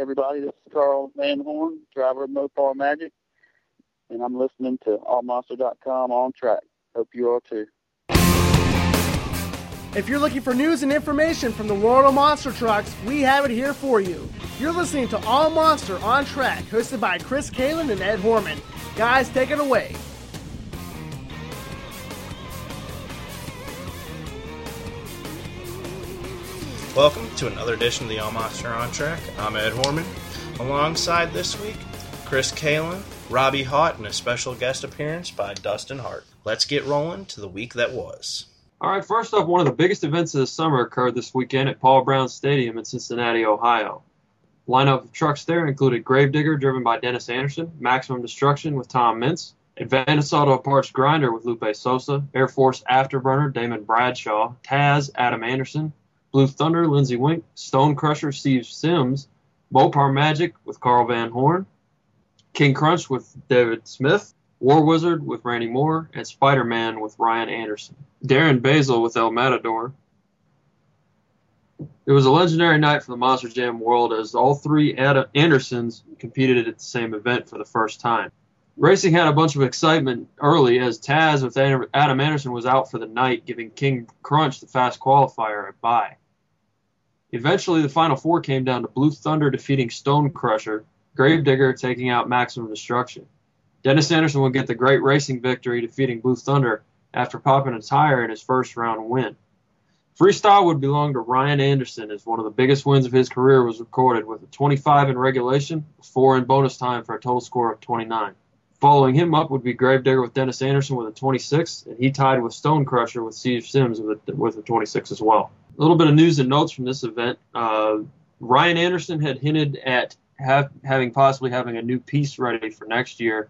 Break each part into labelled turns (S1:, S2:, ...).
S1: everybody. This is Carl Van Horn, driver of Mopar Magic, and I'm listening to AllMonster.com on track. Hope you are too.
S2: If you're looking for news and information from the world of monster trucks, we have it here for you. You're listening to All Monster on Track, hosted by Chris Kalen and Ed Horman. Guys, take it away.
S3: Welcome to another edition of the All Monster on Track. I'm Ed Horman. Alongside this week, Chris Kalen, Robbie Hott, and a special guest appearance by Dustin Hart. Let's get rolling to the week that was.
S4: All right, first up, one of the biggest events of the summer occurred this weekend at Paul Brown Stadium in Cincinnati, Ohio. Lineup of trucks there included Gravedigger, driven by Dennis Anderson, Maximum Destruction with Tom Meents, Advanced Auto Parts Grinder with Lupe Soza, Air Force Afterburner Damon Bradshaw, Taz Adam Anderson, Blue Thunder Lindsey Wink, Stone Crusher Steve Sims, Mopar Magic with Carl Van Horn, King Crunch with David Smith, War Wizard with Randy Moore, and Spider Man with Ryan Anderson. Darren Basil with El Matador. It was a legendary night for the Monster Jam world as all three Ad- Andersons competed at the same event for the first time. Racing had a bunch of excitement early as Taz with Adam Anderson was out for the night, giving King Crunch the fast qualifier a bye. Eventually, the final four came down to Blue Thunder defeating Stone Crusher, Gravedigger taking out Maximum Destruction. Dennis Anderson would get the great racing victory, defeating Blue Thunder after popping a tire in his first round win. Freestyle would belong to Ryan Anderson as one of the biggest wins of his career was recorded with a 25 in regulation, 4 in bonus time for a total score of 29. Following him up would be Gravedigger with Dennis Anderson with a 26, and he tied with Stone Crusher with Steve Sims with a, with a 26 as well. A little bit of news and notes from this event. Uh, Ryan Anderson had hinted at have, having possibly having a new piece ready for next year,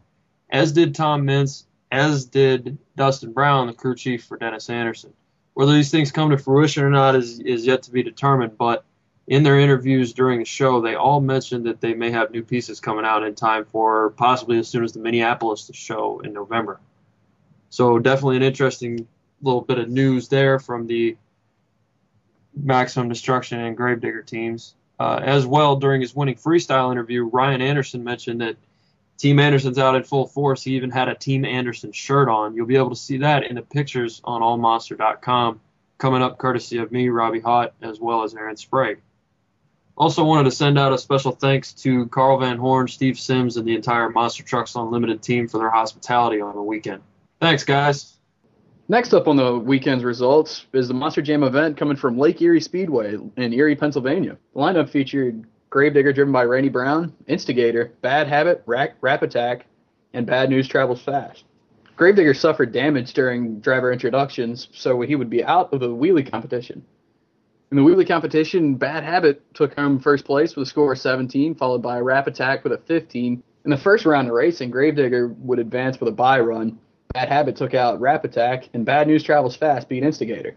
S4: as did Tom Meents as did Dustin Brown, the crew chief for Dennis Anderson. Whether these things come to fruition or not is, is yet to be determined, but in their interviews during the show, they all mentioned that they may have new pieces coming out in time for possibly as soon as the Minneapolis show in November. So definitely an interesting little bit of news there from the Maximum Destruction and Gravedigger teams. Uh, as well, during his winning freestyle interview, Ryan Anderson mentioned that Team Anderson's out in full force. He even had a Team Anderson shirt on. You'll be able to see that in the pictures on allmonster.com coming up courtesy of me, Robbie Hott, as well as Aaron Sprague. Also wanted to send out a special thanks to Carl Van Horn, Steve Sims, and the entire Monster Trucks Unlimited team for their hospitality on the weekend. Thanks, guys.
S5: Next up on the weekend's results is the Monster Jam event coming from Lake Erie Speedway in Erie, Pennsylvania. The lineup featured Gravedigger driven by Randy Brown, Instigator, Bad Habit, Rack, Rap Attack, and Bad News Travels Fast. Gravedigger suffered damage during driver introductions, so he would be out of the wheelie competition. In the wheelie competition, Bad Habit took home first place with a score of 17, followed by Rap Attack with a 15. In the first round of racing, Gravedigger would advance with a bye run. Bad Habit took out Rap Attack, and Bad News Travels Fast beat Instigator.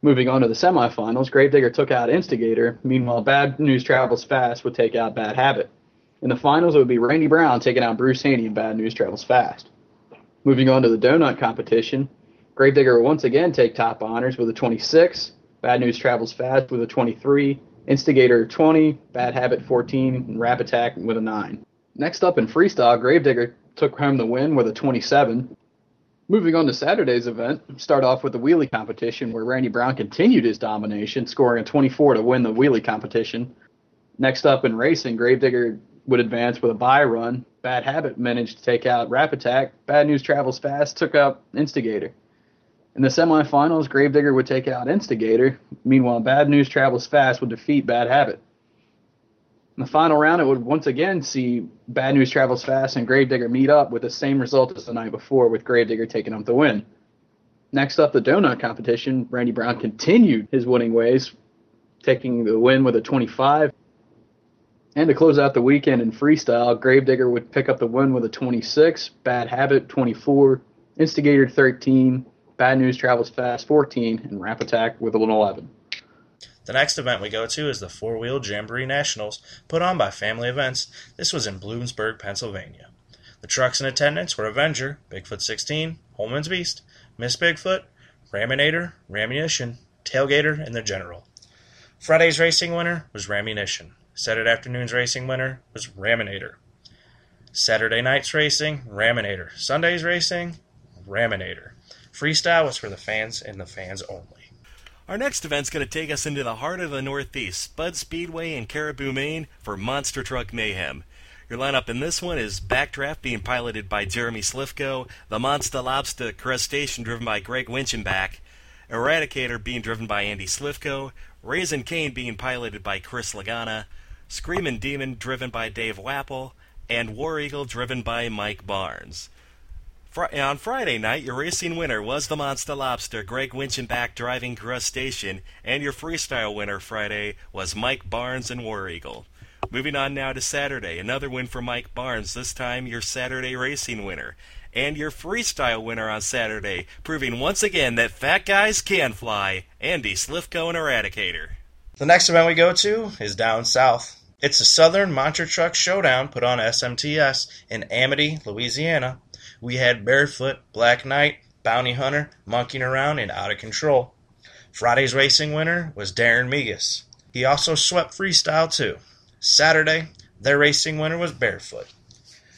S5: Moving on to the semifinals, Gravedigger took out Instigator. Meanwhile, Bad News Travels Fast would take out Bad Habit. In the finals, it would be Randy Brown taking out Bruce Haney and Bad News Travels Fast. Moving on to the donut competition, Gravedigger will once again take top honors with a 26. Bad News Travels Fast with a 23. Instigator 20. Bad Habit 14. And Rap Attack with a 9. Next up in freestyle, Gravedigger took home the win with a 27. Moving on to Saturday's event, start off with the wheelie competition where Randy Brown continued his domination, scoring a 24 to win the wheelie competition. Next up in racing, Gravedigger would advance with a bye run. Bad Habit managed to take out Rap Attack. Bad News Travels Fast took out Instigator. In the semifinals, Gravedigger would take out Instigator. Meanwhile, Bad News Travels Fast would defeat Bad Habit. In the final round, it would once again see Bad News Travels Fast and Gravedigger meet up with the same result as the night before, with Gravedigger taking up the win. Next up, the donut competition. Randy Brown continued his winning ways, taking the win with a 25. And to close out the weekend in freestyle, Gravedigger would pick up the win with a 26, Bad Habit 24, Instigator 13, Bad News Travels Fast 14, and Rap Attack with an 11.
S3: The next event we go to is the Four Wheel Jamboree Nationals, put on by Family Events. This was in Bloomsburg, Pennsylvania. The trucks in attendance were Avenger, Bigfoot 16, Holman's Beast, Miss Bigfoot, Raminator, Ramunition, Tailgater, and the General. Friday's racing winner was Ramunition. Saturday afternoon's racing winner was Raminator. Saturday night's racing, Raminator. Sunday's racing, Raminator. Freestyle was for the fans and the fans only.
S6: Our next event's going to take us into the heart of the Northeast, Spud Speedway in Caribou, Maine, for Monster Truck Mayhem. Your lineup in this one is Backdraft being piloted by Jeremy Slifko, the Monster Lobster Crustacean driven by Greg Winchenbach, Eradicator being driven by Andy Slifko, Raisin Cane being piloted by Chris Lagana, Screamin' Demon driven by Dave Wapple, and War Eagle driven by Mike Barnes. Fr- on Friday night, your racing winner was the Monster Lobster, Greg Winchenbach driving Crustacean, and your freestyle winner Friday was Mike Barnes and War Eagle. Moving on now to Saturday, another win for Mike Barnes, this time your Saturday racing winner. And your freestyle winner on Saturday, proving once again that fat guys can fly, Andy Slifko and Eradicator.
S3: The next event we go to is down south. It's the Southern Monster Truck Showdown put on SMTS in Amity, Louisiana. We had Barefoot, Black Knight, Bounty Hunter, Monkeying Around, and Out of Control. Friday's racing winner was Darren Migues. He also swept freestyle too. Saturday, their racing winner was Barefoot.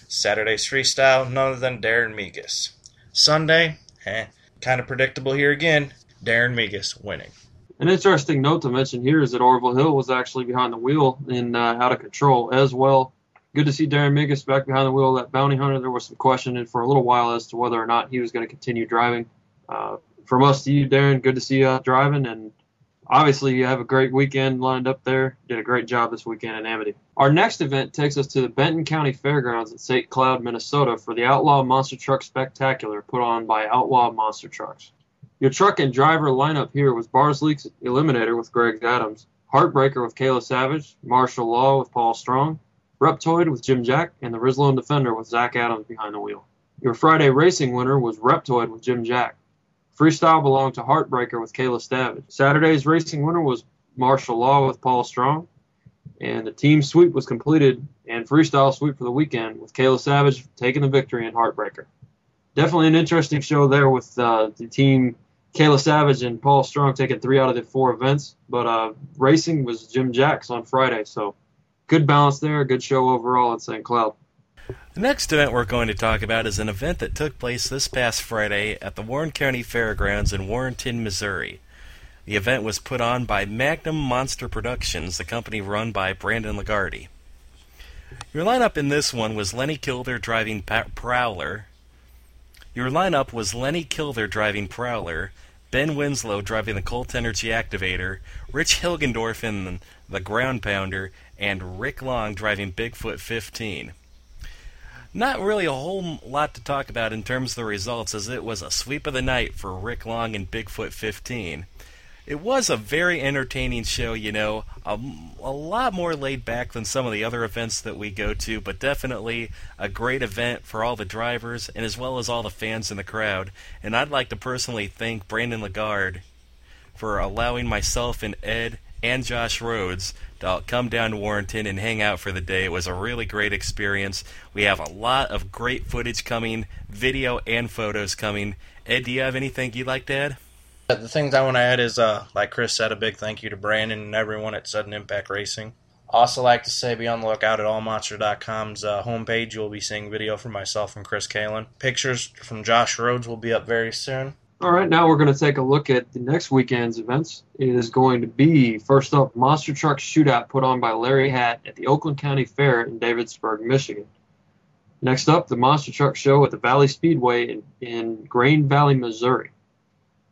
S3: Saturday's freestyle, none other than Darren Migues. Sunday, eh, kind of predictable here again, Darren Migues winning.
S4: An interesting note to mention here is that Orville Hill was actually behind the wheel in uh, Out of Control as well. Good to see Darren Migues back behind the wheel of that bounty hunter. There was some questioning for a little while as to whether or not he was going to continue driving. Uh, from us to you, Darren, good to see you out driving, and obviously you have a great weekend lined up there. Did a great job this weekend in Amity. Our next event takes us to the Benton County Fairgrounds in St. Cloud, Minnesota for the Outlaw Monster Truck Spectacular put on by Outlaw Monster Trucks. Your truck and driver lineup here was Bars Leaks Eliminator with Greg Adams, Heartbreaker with Kayla Savage, Martial Law with Paul Strong, Reptoid with Jim Jack, and the Rislone Defender with Zach Adams behind the wheel. Your Friday racing winner was Reptoid with Jim Jack. Freestyle belonged to Heartbreaker with Kayla Savage. Saturday's racing winner was Martial Law with Paul Strong. And the team sweep was completed and freestyle sweep for the weekend with Kayla Savage taking the victory in Heartbreaker. Definitely an interesting show there with uh, the team Kayla Savage and Paul Strong taking three out of the four events. But uh, racing was Jim Jacks on Friday, so good balance there, good show overall at St. Cloud.
S6: The next event we're going to talk about is an event that took place this past Friday at the Warren County Fairgrounds in Warrenton, Missouri. The event was put on by Magnum Monster Productions, the company run by Brandon Lagarde. Your lineup in this one was Lenny Kilder driving pa- Prowler. Your lineup was Lenny Kilder driving Prowler, Ben Winslow driving the Colt Energy Activator, Rich Hilgendorf in the Ground Pounder, and Rick Long driving Bigfoot 15. Not really a whole lot to talk about in terms of the results, as it was a sweep of the night for Rick Long and Bigfoot 15. It was a very entertaining show, you know, a, a, lot more laid back than some of the other events that we go to, but definitely a great event for all the drivers and as well as all the fans in the crowd. And I'd like to personally thank Brandon Lagarde for allowing myself and Ed and Josh Rhodes to come down to Warrenton and hang out for the day. It was a really great experience. We have a lot of great footage coming, video and photos coming. Ed, do you have anything you'd like to add?
S3: The things I want to add is, uh, like Chris said, a big thank you to Brandon and everyone at Sudden Impact Racing. Also, like to say, be on the lookout at allmonster.com's uh, homepage. You'll be seeing video from myself and Chris Kalen. Pictures from Josh Rhodes will be up very soon.
S4: All right, now we're going to take a look at the next weekend's events. It is going to be, first up, Monster Truck Shootout put on by Larry Hatt at the Oakland County Fair in Davisburg, Michigan. Next up, the Monster Truck Show at the Valley Speedway in, in Grain Valley, Missouri.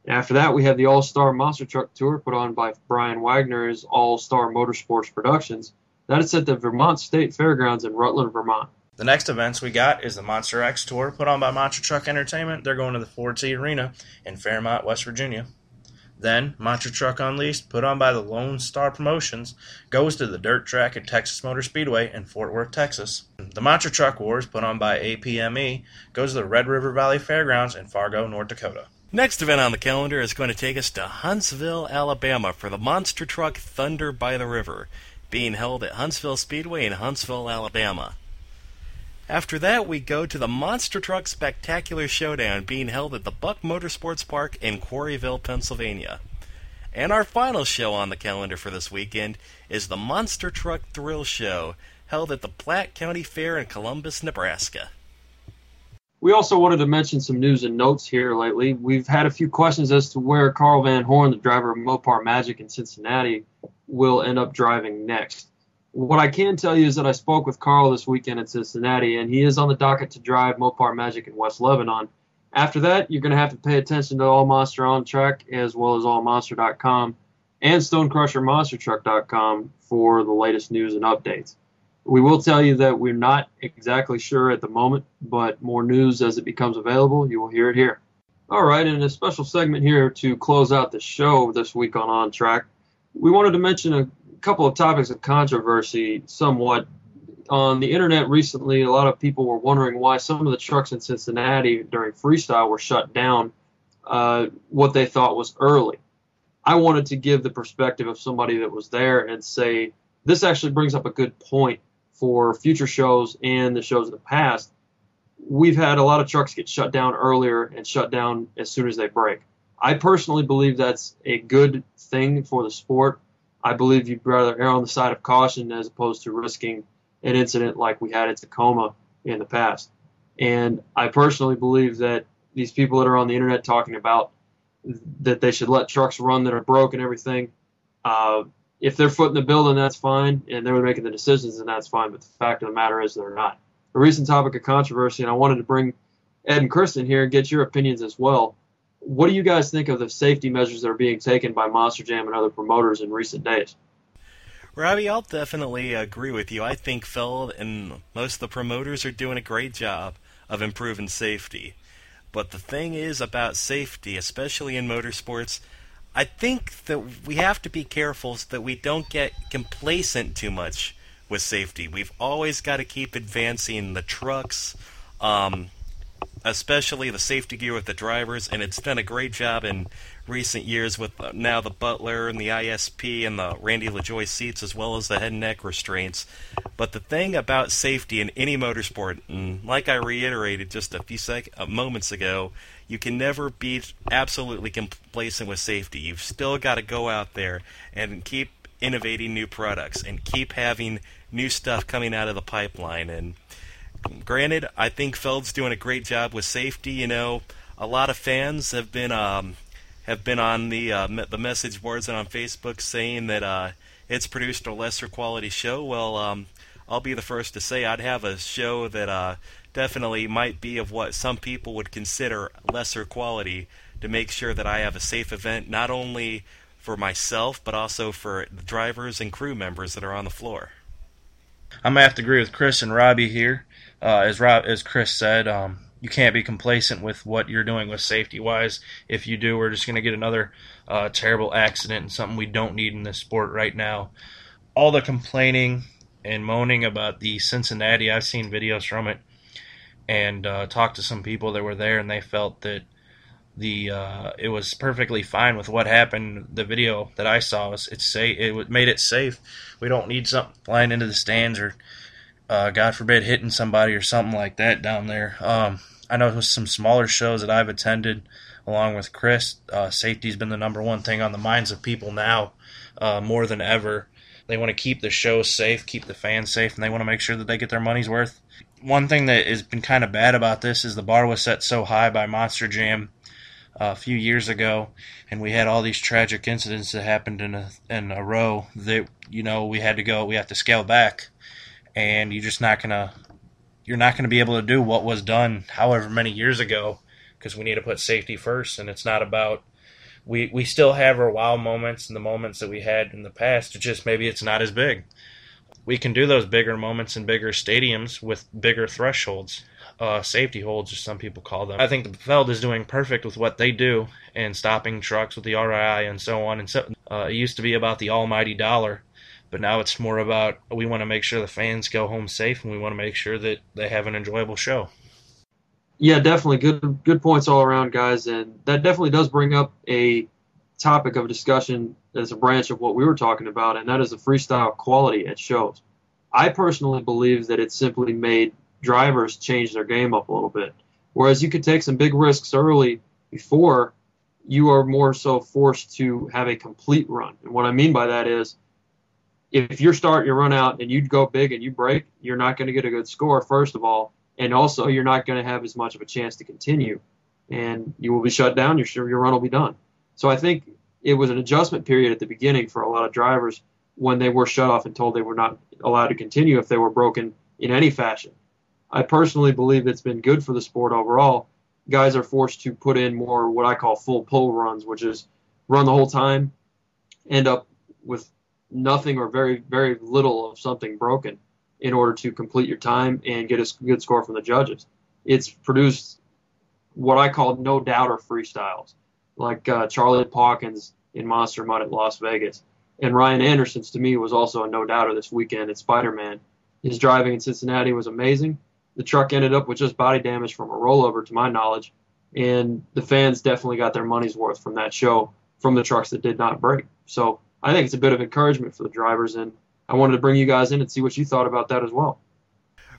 S4: After that, we have the All Star Monster Truck Tour put on by Brian Wagner's All Star Motorsports Productions. That is at the Vermont State Fairgrounds in Rutland, Vermont.
S3: The next events we got is the Monster X Tour put on by Monster Truck Entertainment. They're going to the Ford T Arena in Fairmont, West Virginia. Then, Monster Truck Unleashed, put on by the Lone Star Promotions, goes to the dirt track at Texas Motor Speedway in Fort Worth, Texas. The Monster Truck Wars, put on by APME, goes to the Red River Valley Fairgrounds in Fargo, North Dakota.
S6: Next event on the calendar is going to take us to Huntsville, Alabama for the Monster Truck Thunder by the River, being held at Huntsville Speedway in Huntsville, Alabama. After that, we go to the Monster Truck Spectacular Showdown being held at the Buck Motorsports Park in Quarryville, Pennsylvania. And our final show on the calendar for this weekend is the Monster Truck Thrill Show, held at the Platte County Fair in Columbus, Nebraska.
S4: We also wanted to mention some news and notes here lately. We've had a few questions as to where Carl Van Horn, the driver of Mopar Magic in Cincinnati, will end up driving next. What I can tell you is that I spoke with Carl this weekend in Cincinnati, and he is on the docket to drive Mopar Magic in West Lebanon. After that, you're going to have to pay attention to All Monster on Track as well as AllMonster.com and StonecrusherMonsterTruck.com for the latest news and updates. We will tell you that we're not exactly sure at the moment, but more news as it becomes available, you will hear it here. All right, and a special segment here to close out the show this week on On Track. We wanted to mention a couple of topics of controversy somewhat. On the internet recently, a lot of people were wondering why some of the trucks in Cincinnati during freestyle were shut down, uh, what they thought was early. I wanted to give the perspective of somebody that was there and say this actually brings up a good point for future shows and the shows in the past, we've had a lot of trucks get shut down earlier and shut down as soon as they break. I personally believe that's a good thing for the sport. I believe you'd rather err on the side of caution as opposed to risking an incident like we had at Tacoma in the past. And I personally believe that these people that are on the internet talking about that they should let trucks run that are broke and everything, uh, if they're footing the bill, then that's fine, and they're making the decisions, and that's fine. But the fact of the matter is, they're not. A recent topic of controversy, and I wanted to bring Ed and Kristen here and get your opinions as well. What do you guys think of the safety measures that are being taken by Monster Jam and other promoters in recent days?
S6: Robbie, I'll definitely agree with you. I think Feld and most of the promoters are doing a great job of improving safety. But the thing is about safety, especially in motorsports, I think that we have to be careful so that we don't get complacent too much with safety. We've always got to keep advancing the trucks, um, especially the safety gear with the drivers, and it's done a great job in recent years with uh, now the Butler and the ISP and the Randy LaJoie seats as well as the head and neck restraints. But the thing about safety in any motorsport, and like I reiterated just a few sec- uh, moments ago, you can never be absolutely complacent with safety. You've still got to go out there and keep innovating new products and keep having new stuff coming out of the pipeline. And granted, I think Feld's doing a great job with safety. You know, a lot of fans have been um, have been on the uh, me- the message boards and on Facebook saying that uh, it's produced a lesser quality show. Well, um, I'll be the first to say I'd have a show that uh, definitely might be of what some people would consider lesser quality to make sure that I have a safe event, not only for myself but also for the drivers and crew members that are on the floor.
S3: I'm gonna have to agree with Chris and Robbie here. Uh, as Rob, as Chris said, um, you can't be complacent with what you're doing with safety wise. If you do, we're just going to get another uh, terrible accident and something we don't need in this sport right now. All the complaining and moaning about the Cincinnati, I've seen videos from it and uh, talked to some people that were there, and they felt that the uh, it was perfectly fine with what happened. The video that I saw was it's safe. It made it safe. We don't need something flying into the stands or uh, God forbid, hitting somebody or something like that down there. Um, I know some smaller shows that I've attended, along with Chris, uh, safety's been the number one thing on the minds of people now, uh, more than ever. They want to keep the show safe, keep the fans safe, and they want to make sure that they get their money's worth. One thing that has been kind of bad about this is the bar was set so high by Monster Jam uh, a few years ago, and we had all these tragic incidents that happened in a in a row that you know we had to go, we have to scale back and you're just not gonna you're not gonna be able to do what was done however many years ago because we need to put safety first, and it's not about we we still have our wow moments and the moments that we had in the past. It's just maybe it's not as big. We can do those bigger moments in bigger stadiums with bigger thresholds, uh, safety holds, as some people call them. I think the Feld is doing perfect with what they do and stopping trucks with the RII and so on. And so uh, it used to be about the almighty dollar, but now it's more about we want to make sure the fans go home safe and we want to make sure that they have an enjoyable show.
S4: Yeah, definitely good good points all around, guys, and that definitely does bring up a topic of discussion as a branch of what we were talking about, and that is the freestyle quality at shows. I personally believe that it simply made drivers change their game up a little bit. Whereas you could take some big risks early before you are more so forced to have a complete run. And what I mean by that is if you're starting your run out and you go big and you break, you're not going to get a good score, first of all. And also, you're not going to have as much of a chance to continue. And you will be shut down. Your, your run will be done. So I think it was an adjustment period at the beginning for a lot of drivers when they were shut off and told they were not allowed to continue if they were broken in any fashion. I personally believe it's been good for the sport overall. Guys are forced to put in more what I call full pull runs, which is run the whole time, end up with nothing or very, very little of something broken in order to complete your time and get a good score from the judges. It's produced what I call no doubter freestyles, like uh, Charlie Pawkins in Monster Mutt at Las Vegas. And Ryan Anderson's to me was also a no doubter this weekend at Spider Man. His driving in Cincinnati was amazing. The truck ended up with just body damage from a rollover, to my knowledge, and the fans definitely got their money's worth from that show from the trucks that did not break. So I think it's a bit of encouragement for the drivers, and I wanted to bring you guys in and see what you thought about that as well.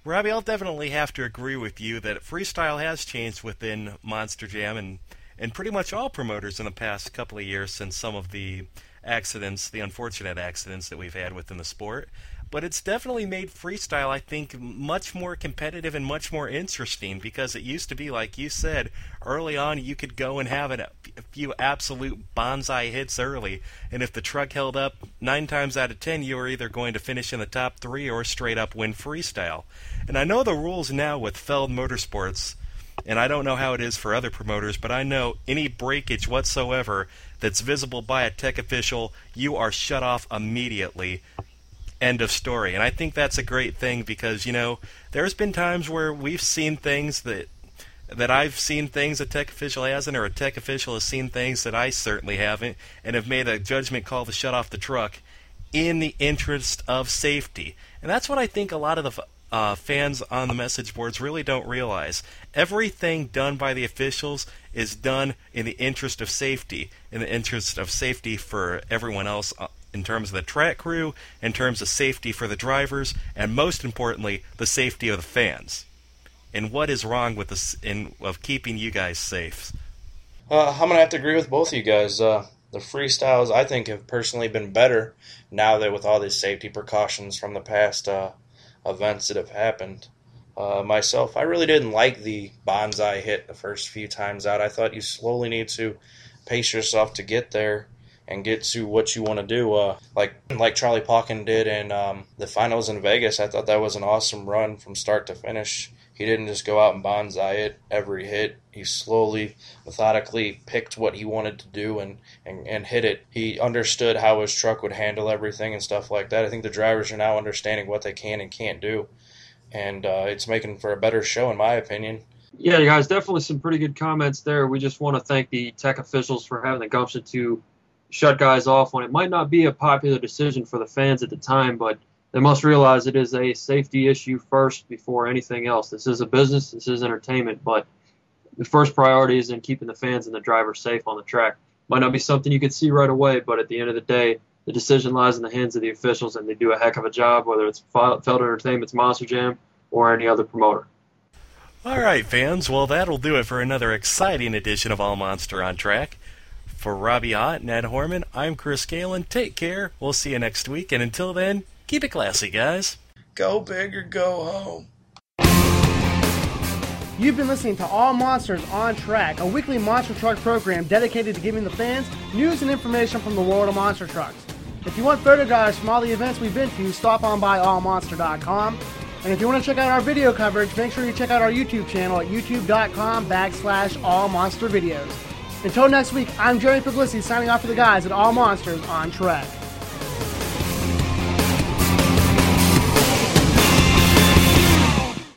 S6: Robbie, I'll definitely have to agree with you that freestyle has changed within Monster Jam and, and pretty much all promoters in the past couple of years since some of the accidents, the unfortunate accidents that we've had within the sport but it's definitely made freestyle, I think, much more competitive and much more interesting because it used to be, like you said, early on you could go and have a few absolute bonsai hits early, and if the truck held up, nine times out of ten you were either going to finish in the top three or straight up win freestyle. And I know the rules now with Feld Motorsports, and I don't know how it is for other promoters, but I know any breakage whatsoever that's visible by a tech official, you are shut off immediately end of story. And I think that's a great thing because, you know, there's been times where we've seen things that that I've seen things a tech official hasn't, or a tech official has seen things that I certainly haven't, and have made a judgment call to shut off the truck in the interest of safety. And that's what I think a lot of the uh, fans on the message boards really don't realize. Everything done by the officials is done in the interest of safety, in the interest of safety for everyone else uh, in terms of the track crew, in terms of safety for the drivers, and most importantly, the safety of the fans. And what is wrong with this in of keeping you guys safe?
S3: Uh, I'm gonna have to agree with both of you guys. Uh, the freestyles, I think, have personally been better now that with all these safety precautions from the past uh, events that have happened. Uh, myself, I really didn't like the bonsai hit the first few times out. I thought you slowly need to pace yourself to get there and get to what you want to do. Uh, like like Charlie Pauken did in um, the finals in Vegas. I thought that was an awesome run from start to finish. He didn't just go out and bonsai it every hit. He slowly, methodically picked what he wanted to do and, and, and hit it. He understood how his truck would handle everything and stuff like that. I think the drivers are now understanding what they can and can't do. And uh, it's making for a better show, in my opinion.
S4: Yeah, guys, definitely some pretty good comments there. We just want to thank the tech officials for having the gumption to shut guys off when it might not be a popular decision for the fans at the time, but they must realize it is a safety issue first before anything else. This is a business, this is entertainment, but the first priority is in keeping the fans and the drivers safe on the track. Might not be something you could see right away, but at the end of the day, the decision lies in the hands of the officials, and they do a heck of a job, whether it's Feld Entertainment's Monster Jam or any other promoter.
S6: All right, fans. Well, that'll do it for another exciting edition of All Monster on Track. For Robbie Ott and Ed Horman, I'm Chris Kalen. Take care. We'll see you next week. And until then, keep it classy, guys.
S3: Go big or go home.
S2: You've been listening to All Monsters on Track, a weekly monster truck program dedicated to giving the fans news and information from the world of monster trucks. If you want photographs from all the events we've been to, stop on by allmonster.com. And if you want to check out our video coverage, make sure you check out our YouTube channel at youtube.com backslash allmonstervideos. Until next week, I'm Jeremy Puglisi signing off for the guys at All Monsters on Track.